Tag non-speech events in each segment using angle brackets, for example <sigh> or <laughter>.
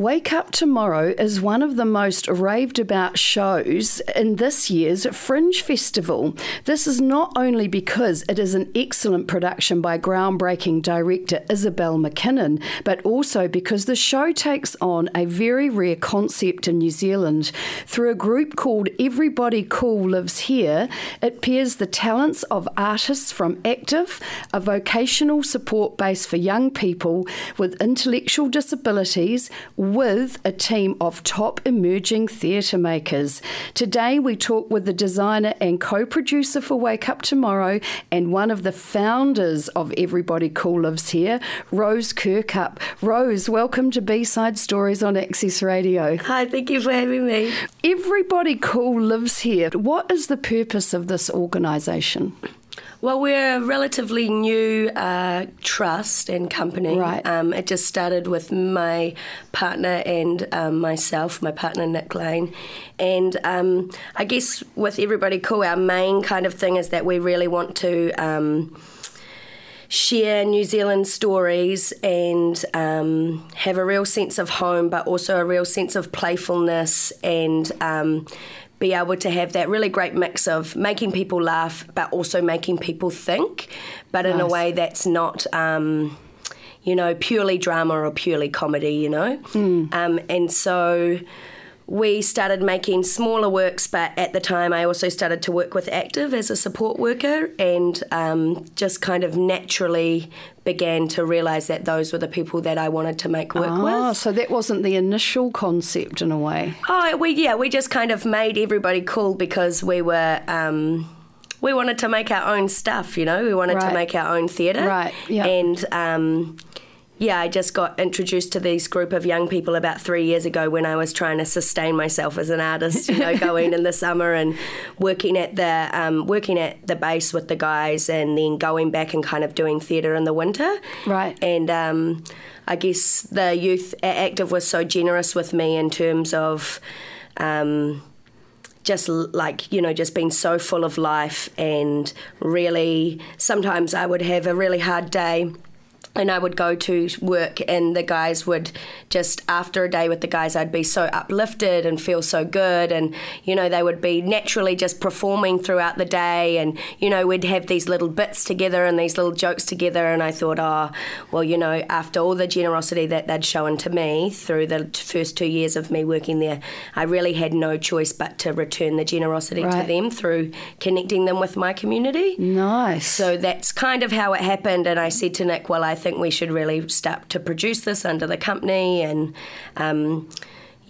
Wake Up Tomorrow is one of the most raved about shows in this year's Fringe Festival. This is not only because it is an excellent production by groundbreaking director Isabel McKinnon, but also because the show takes on a very rare concept in New Zealand. Through a group called Everybody Cool Lives Here, it pairs the talents of artists from Active, a vocational support base for young people with intellectual disabilities with a team of top emerging theatre makers. Today we talk with the designer and co producer for Wake Up Tomorrow and one of the founders of Everybody Cool Lives Here, Rose Kirkup. Rose, welcome to B Side Stories on Access Radio. Hi, thank you for having me. Everybody Cool Lives Here. What is the purpose of this organisation? Well, we're a relatively new uh, trust and company. Right. Um, it just started with my partner and um, myself, my partner Nick Lane. And um, I guess with Everybody Cool, our main kind of thing is that we really want to um, share New Zealand stories and um, have a real sense of home, but also a real sense of playfulness and um, be able to have that really great mix of making people laugh, but also making people think, but in a way that's not. Um, you know, purely drama or purely comedy, you know? Um, and so we started making smaller works, but at the time I also started to work with Active as a support worker and um, just kind of naturally began to realise that those were the people that I wanted to make work Ah, with. so that wasn't the initial concept in a way. Oh, we yeah, we just kind of made everybody cool because we were. Um, we wanted to make our own stuff, you know. We wanted Right. to make our own theatre, Right, yeah. And um, yeah, I just got introduced to this group of young people about three years ago when I was trying to sustain myself as an artist. You know, going in the summer and working at the um, working at the base with the guys, and then going back and kind of doing theatre in the winter. Right. And um, I guess the youth at Active was so generous with me in terms of. Um, just like you know just being so full of life and really sometimes i would have a really hard day and I would go to work, and the guys would just after a day with the guys, I'd be so uplifted and feel so good, and you know they would be naturally just performing throughout the day, and you know we'd have these little bits together and these little jokes together, and I thought, oh, well, you know, after all the generosity that they'd shown to me through the first two years of me working there, I really had no choice but to return the generosity to them through connecting them with my community. Nice. So that's kind of how it happened. And I said to Nick, well, I think we should really start to produce this under the company. And um,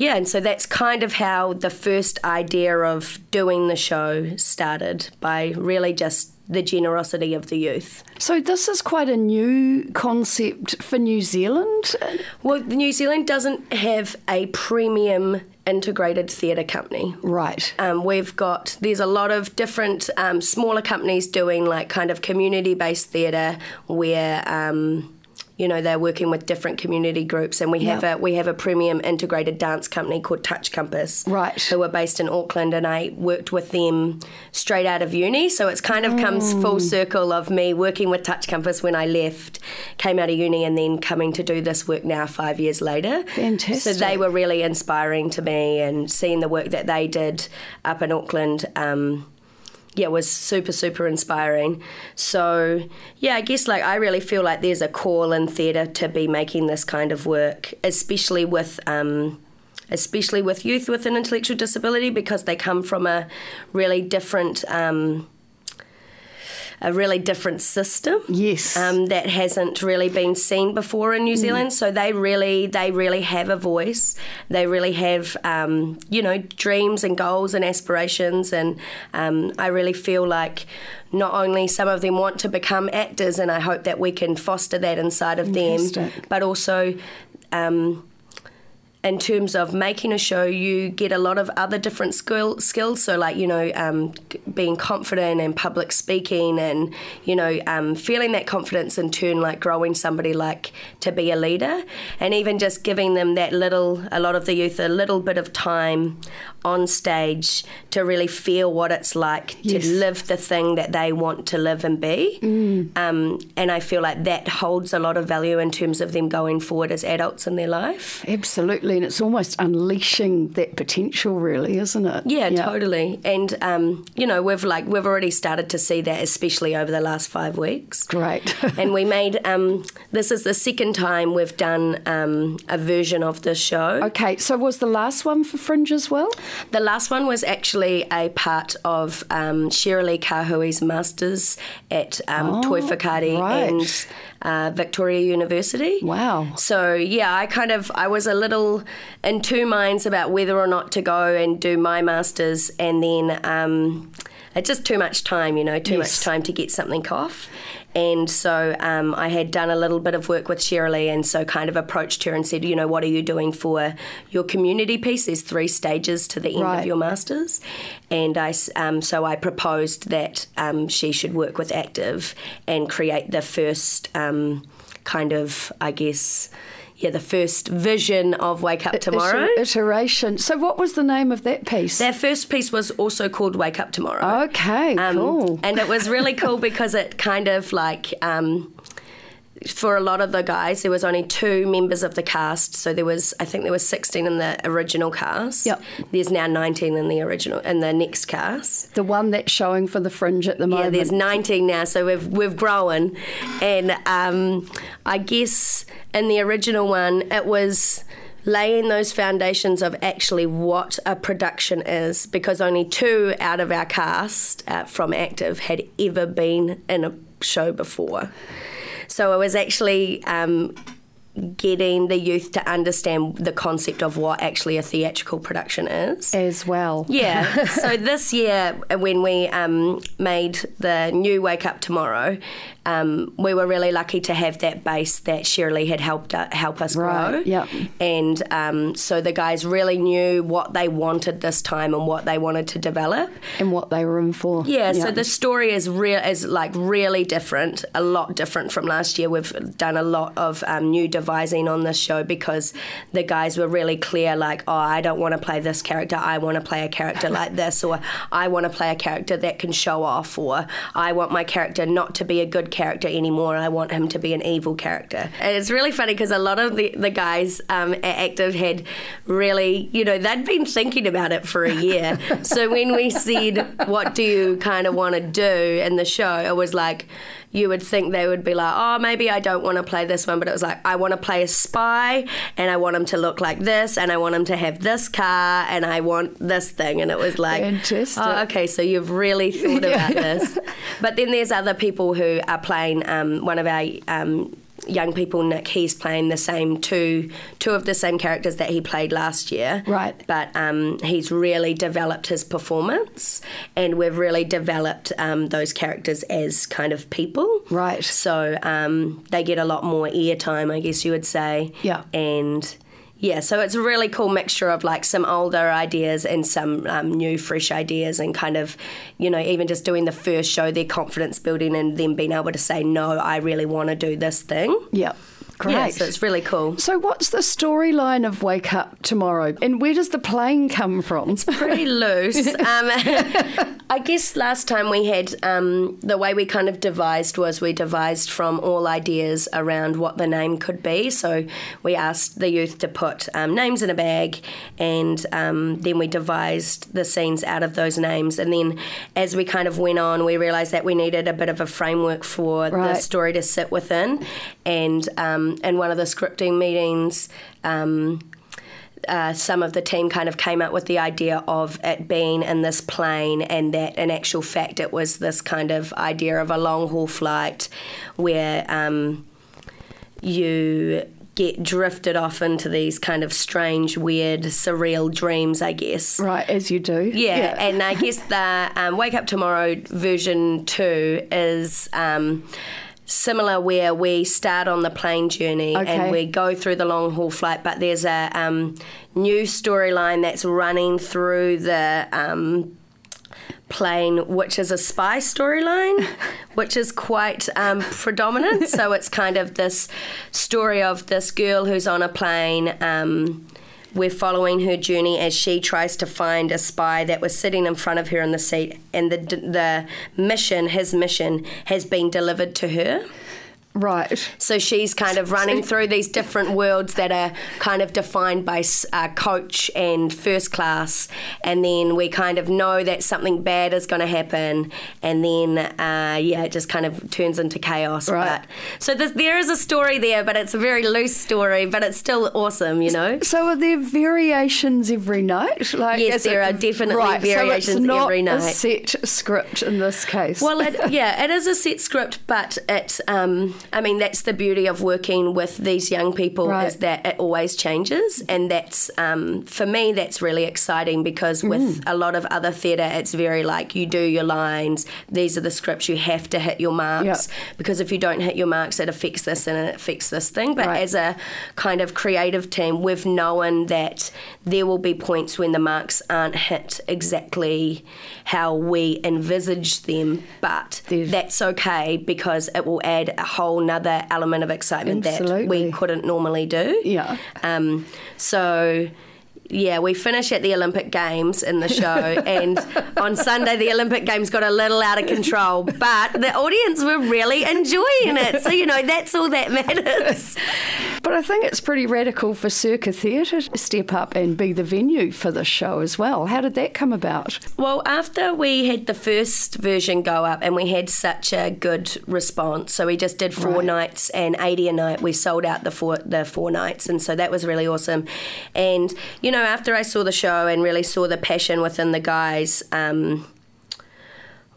yeah, and so that's kind of how the first idea of doing the show started by really just the generosity of the youth. So this is quite a new concept for New Zealand. Well, New Zealand doesn't have a premium integrated theatre company. Right. Um, we've got there's a lot of different um, smaller companies doing like kind of community based theatre where um, you know they're working with different community groups and we have a we have a premium integrated dance company called Touch Compass Right. who are based in Auckland and I worked with them straight out of uni so it's kind of comes Mm. full circle of me working with Touch Compass when I left came out of uni and then coming to do this work now 5 years later fantastic so they were really inspiring to me and seeing the work that they did up in Auckland um, yeah was super super inspiring. So yeah I guess like I really feel like there's a call in theatre to be making this kind of work especially with um, especially with youth with an intellectual disability because they come from a really different um, a really different system Yes. um, that hasn't really been seen before in New Zealand. So they really, they really have a voice. They really have, um, you know, dreams and goals and aspirations. And um, I really feel like not only some of them want to become actors, and I hope that we can foster that inside of them, but also. Um, in terms of making a show, you get a lot of other different skill, skills. So, like, you know, um, being confident and public speaking and, you know, um, feeling that confidence in turn, like growing somebody like to be a leader. And even just giving them that little, a lot of the youth, a little bit of time on stage to really feel what it's like Yes. to live the thing that they want to live and be. Um, and I feel like that holds a lot of value in terms of them going forward as adults in their life. Absolutely. Absolutely. And it's almost unleashing that potential, really, isn't it? Yeah, yeah. totally. And um, you know, we've like we've already started to see that, especially over the last five weeks. Great. <laughs> and we made um, this is the second time we've done um, a version of the show. Okay, so was the last one for Fringe as well? The last one was actually a part of um, Shirley Kahui's masters at um, oh, Toi Whakaari right. and uh, Victoria University. Wow. So yeah, I kind of I was a little in two minds about whether or not to go and do my masters, and then um, it's just too much time, you know, too yes. much time to get something off. And so um, I had done a little bit of work with Shirley, and so kind of approached her and said, you know, what are you doing for your community piece? There's three stages to the end right. of your masters, and I um, so I proposed that um, she should work with Active and create the first um, kind of, I guess yeah, the first vision of Wake Up Tomorrow. Iteration. So, what was the name of that piece? That first piece was also called Wake Up Tomorrow. Okay, um, cool. And it was really cool <laughs> because it kind of like. Um, for a lot of the guys, there was only two members of the cast. So there was, I think, there was sixteen in the original cast. Yep. There's now nineteen in the original in the next cast. The one that's showing for the Fringe at the moment. Yeah, there's nineteen now. So we've we've grown, and um, I guess in the original one, it was laying those foundations of actually what a production is because only two out of our cast uh, from Active had ever been in a show before. So it was actually um, getting the youth to understand the concept of what actually a theatrical production is. As well. Yeah. <laughs> so this year, when we um, made the new Wake Up Tomorrow, um, we were really lucky to have that base that Shirley had helped uh, help us right, grow. Yeah. And um, so the guys really knew what they wanted this time and what they wanted to develop and what they were in for. Yeah. So the story is real is like really different, a lot different from last year. We've done a lot of um, new devising on this show because the guys were really clear, like, oh, I don't want to play this character. I want to play a character <laughs> like this, or I want to play a character that can show off, or I want my character not to be a good character anymore. I want him to be an evil character. And it's really funny because a lot of the, the guys um, at Active had really, you know, they'd been thinking about it for a year. <laughs> so when we said, what do you kind of want to do in the show, it was like, you would think they would be like, oh, maybe I don't want to play this one, but it was like, I want to play a spy and I want him to look like this and I want him to have this car and I want this thing. And it was like, oh, okay, so you've really <laughs> thought about this. But then there's other people who are playing um, one of our um, young people, Nick, he's playing the same two two of the same characters that he played last year. Right. But um, he's really developed his performance, and we've really developed um, those characters as kind of people. Right. So um, they get a lot more airtime, I guess you would say. Yeah. And yeah, so it's a really cool mixture of like some older ideas and some um, new, fresh ideas, and kind of, you know, even just doing the first show, their confidence building, and then being able to say, no, I really want to do this thing. Yeah. Great. Yeah, so it's really cool. So, what's the storyline of Wake Up Tomorrow, and where does the plane come from? It's pretty <laughs> loose. um, <laughs> I guess last time we had um, the way we kind of devised was we devised from all ideas around what the name could be. So we asked the youth to put um, names in a bag, and um, then we devised the scenes out of those names. And then as we kind of went on, we realised that we needed a bit of a framework for right. the story to sit within, and um, in one of the scripting meetings, um, uh, some of the team kind of came up with the idea of it being in this plane, and that in actual fact it was this kind of idea of a long haul flight where um, you get drifted off into these kind of strange, weird, surreal dreams, I guess. Right, as you do. Yeah, yeah. and I guess <laughs> the um, Wake Up Tomorrow version two is. Um, similar where we start on the plane journey okay. and we go through the long haul flight, but there's a um, new storyline that's running through the um, plane, which is a spy storyline, <laughs> which is quite um, predominant. so it's kind of this story of this girl who's on a plane. Um, we're following her journey as she tries to find a spy that was sitting in front of her in the seat, and the the mission, his mission, has been delivered to her. Right. So she's kind of running through these different worlds that are kind of defined by uh, coach and first class, and then we kind of know that something bad is going to happen, and then uh, yeah, it just kind of turns into chaos. Right. But, so there's, a story there, but it's a very loose story, but it's still awesome, you know. So are there variations every night? Like Yes, there it- are definitely right, variations so it's not every A set script in this case. Well, it, <laughs> yeah, it is a set script, but it. Um, I mean, that's the beauty of working with these young people Right. is that it always changes, and that's um, for me that's really exciting because Mm. with a lot of other theatre, it's very like you do your lines. These are the scripts you have to hit your marks Yeah. because if you don't hit your marks, it affects this and it affects this thing. But Right. as a kind of creative team, we've known that there will be points when the marks aren't hit exactly how we envisage them, but There's- that's okay because it will add a whole nother element of excitement that we couldn't normally do. Yeah. Um, so. Yeah, we finish at the Olympic Games in the show, and <laughs> on Sunday the Olympic Games got a little out of control, but the audience were really enjoying it. So you know that's all that matters. <laughs> But I think it's pretty radical for Circa Theatre to step up and be the venue for the show as well. How did that come about? Well, after we had the first version go up and we had such a good response, so we just did four Right. nights and 80 a night. We sold out the four the four nights, and so that was really awesome. And you know, after I saw the show and really saw the passion within the guys. Um,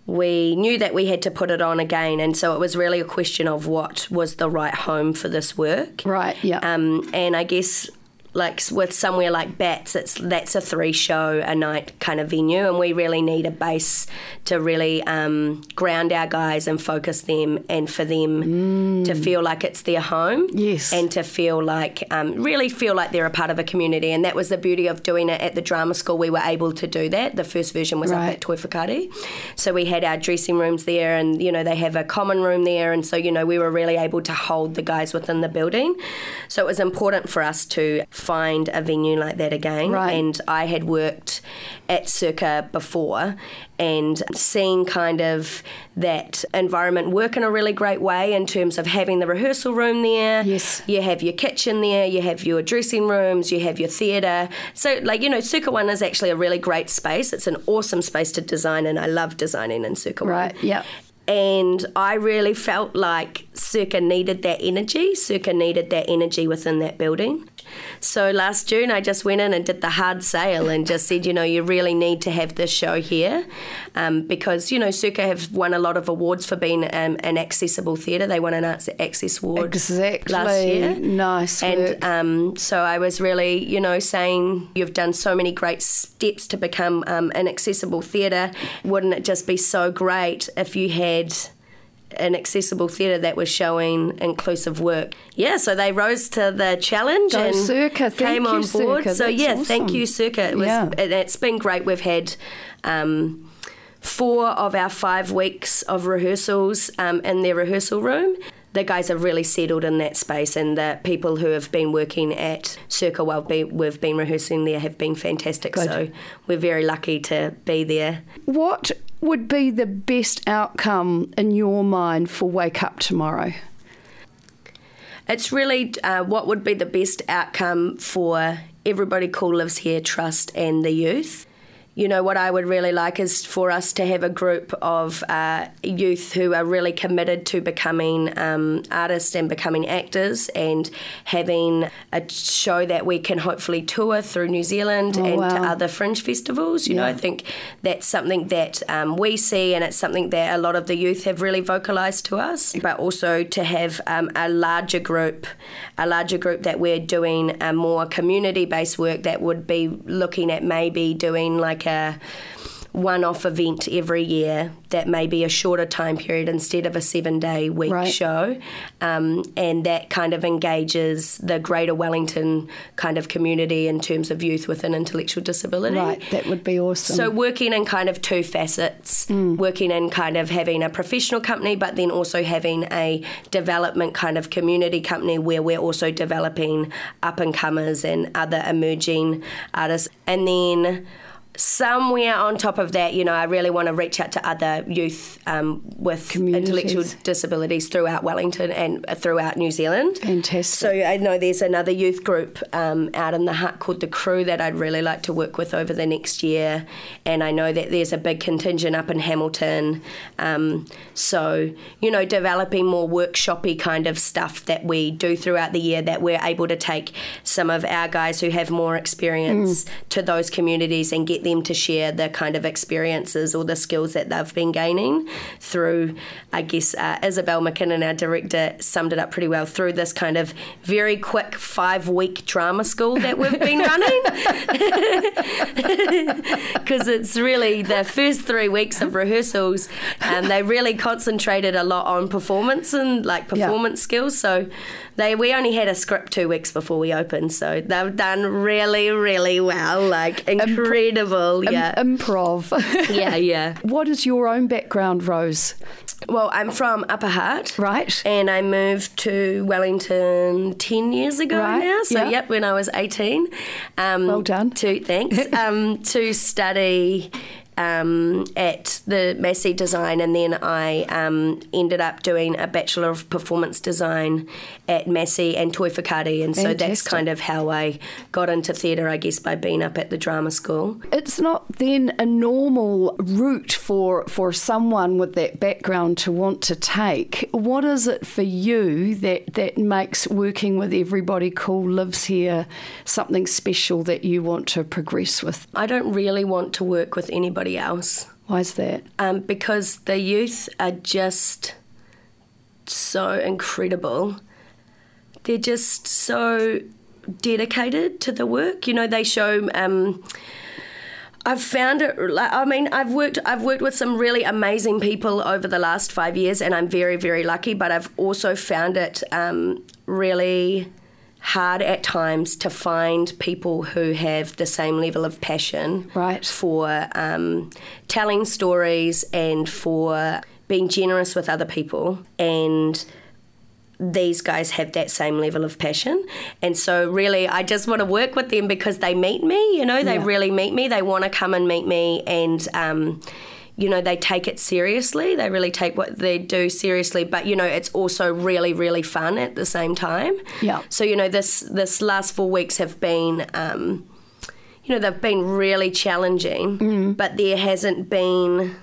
we knew that we had to put it on again, and so it was really a question of what was the right home for this work. Right, yeah. Um, and I guess like with somewhere like Bats, it's that's a three show a night kind of venue, and we really need a base to really um, ground our guys and focus them, and for them to feel like it's their home. Yes. and to feel like um, really feel like they're a part of a community, and that was the beauty of doing it at the drama school. We were able to do that. The first version was Right. up at Toi. So we had our dressing rooms there, and you know they have a common room there, and so you know we were really able to hold the guys within the building. So it was important for us to find a venue like that again. Right. And I had worked at Circa before, and seeing kind of that environment work in a really great way in terms of having the rehearsal room there. Yes. You have your kitchen there, you have your dressing rooms, you have your theatre. So, like, you know, Circa One is actually a really great space. It's an awesome space to design, and I love designing in Circa One. Right, yeah. And I really felt like Circa needed that energy. Circa needed that energy within that building. So last June, I just went in and did the hard sale and just said, you know, you really need to have this show here um, because, you know, Circa have won a lot of awards for being um, an accessible theatre. They won an Arts Access Award Exactly. last year. Nice And um, so I was really, you know, saying you've done so many great steps to become um, an accessible theatre. Wouldn't it just be so great if you had an accessible theatre that was showing inclusive work? Yeah, so they rose to the challenge Go and Circa. Thank came you, on board. Circa. So That's yeah, thank you, Circa. It was, Yeah. it, it's been great. We've had. Um, Four of our five weeks of rehearsals um, in their rehearsal room the guys have really settled in that space, and the people who have been working at Circa while be, we've been rehearsing there have been fantastic. Good. So we're very lucky to be there. What would be the best outcome in your mind for Wake Up Tomorrow? It's really uh, what would be the best outcome for everybody cool lives here, trust, and the youth. You know, what I would really like is for us to have a group of uh, youth who are really committed to becoming um, artists and becoming actors and having a show that we can hopefully tour through New Zealand Oh, and to wow. other fringe festivals. You know, I think that's something that um, we see and it's something that a lot of the youth have really vocalised to us, but also to have um, a larger group, a larger group that we're doing a more community-based work that would be looking at maybe doing like a one-off event every year that may be a shorter time period instead of a seven-day week Right. show, um, and that kind of engages the Greater Wellington kind of community in terms of youth with an intellectual disability. Right, that would be awesome. So working in kind of two facets, Mm. working in kind of having a professional company, but then also having a development kind of community company where we're also developing up and comers and other emerging artists, and then somewhere on top of that, you know, I really want to reach out to other youth um, with intellectual disabilities throughout Wellington and throughout New Zealand. Fantastic. So I know there's another youth group um, out in the Hutt called the Crew that I'd really like to work with over the next year, and I know that there's a big contingent up in Hamilton. Um, so you know, developing more workshoppy kind of stuff that we do throughout the year that we're able to take some of our guys who have more experience mm. to those communities and get them to share the kind of experiences or the skills that they've been gaining through, I guess, uh, Isabel McKinnon, our director, summed it up pretty well through this kind of very quick five week drama school that we've been <laughs> running. <laughs> Because it's really the first three weeks of rehearsals, and they really concentrated a lot on performance and like performance yeah. skills. So they we only had a script two weeks before we opened, so they've done really, really well. Like incredible, Impro- yeah. improv. <laughs> yeah, yeah. What is your own background, Rose? Well, I'm from Upper Hutt. Right. And I moved to Wellington 10 years ago right. now. So, yeah. yep, when I was 18. Um, well done. To, thanks. <laughs> um, to study um, at the Massey Design, and then I um, ended up doing a Bachelor of Performance Design at Massey and Whakaari, and so Fantastic. that's kind of how I got into theatre, I guess, by being up at the drama school. It's not then a normal route for for someone with that background to want to take. What is it for you that that makes working with everybody cool lives here something special that you want to progress with? I don't really want to work with anybody else. Why is that? Um, because the youth are just so incredible they're just so dedicated to the work. You know, they show. Um, I've found it. I mean, I've worked. I've worked with some really amazing people over the last five years, and I'm very, very lucky. But I've also found it um, really hard at times to find people who have the same level of passion right. for um, telling stories and for being generous with other people and these guys have that same level of passion. And so, really, I just want to work with them because they meet me, you know, they yeah. really meet me. They want to come and meet me, and, um, you know, they take it seriously. They really take what they do seriously, but, you know, it's also really, really fun at the same time. Yeah. So, you know, this, this last four weeks have been. Um, you know, they've been really challenging, mm. but there hasn't been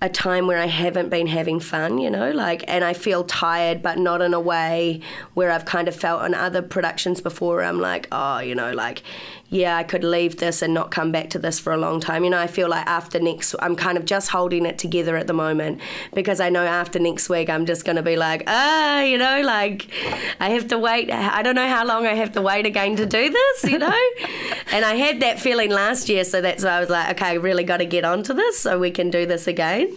a time where I haven't been having fun, you know, like, and I feel tired, but not in a way where I've kind of felt on other productions before I'm like, oh, you know, like, yeah, I could leave this and not come back to this for a long time. You know, I feel like after next, I'm kind of just holding it together at the moment because I know after next week, I'm just going to be like, ah, you know, like, I have to wait. I don't know how long I have to wait again to do this, you know? <laughs> and I had that feeling last year, so that's why I was like, okay, I really got to get onto this so we can do this again.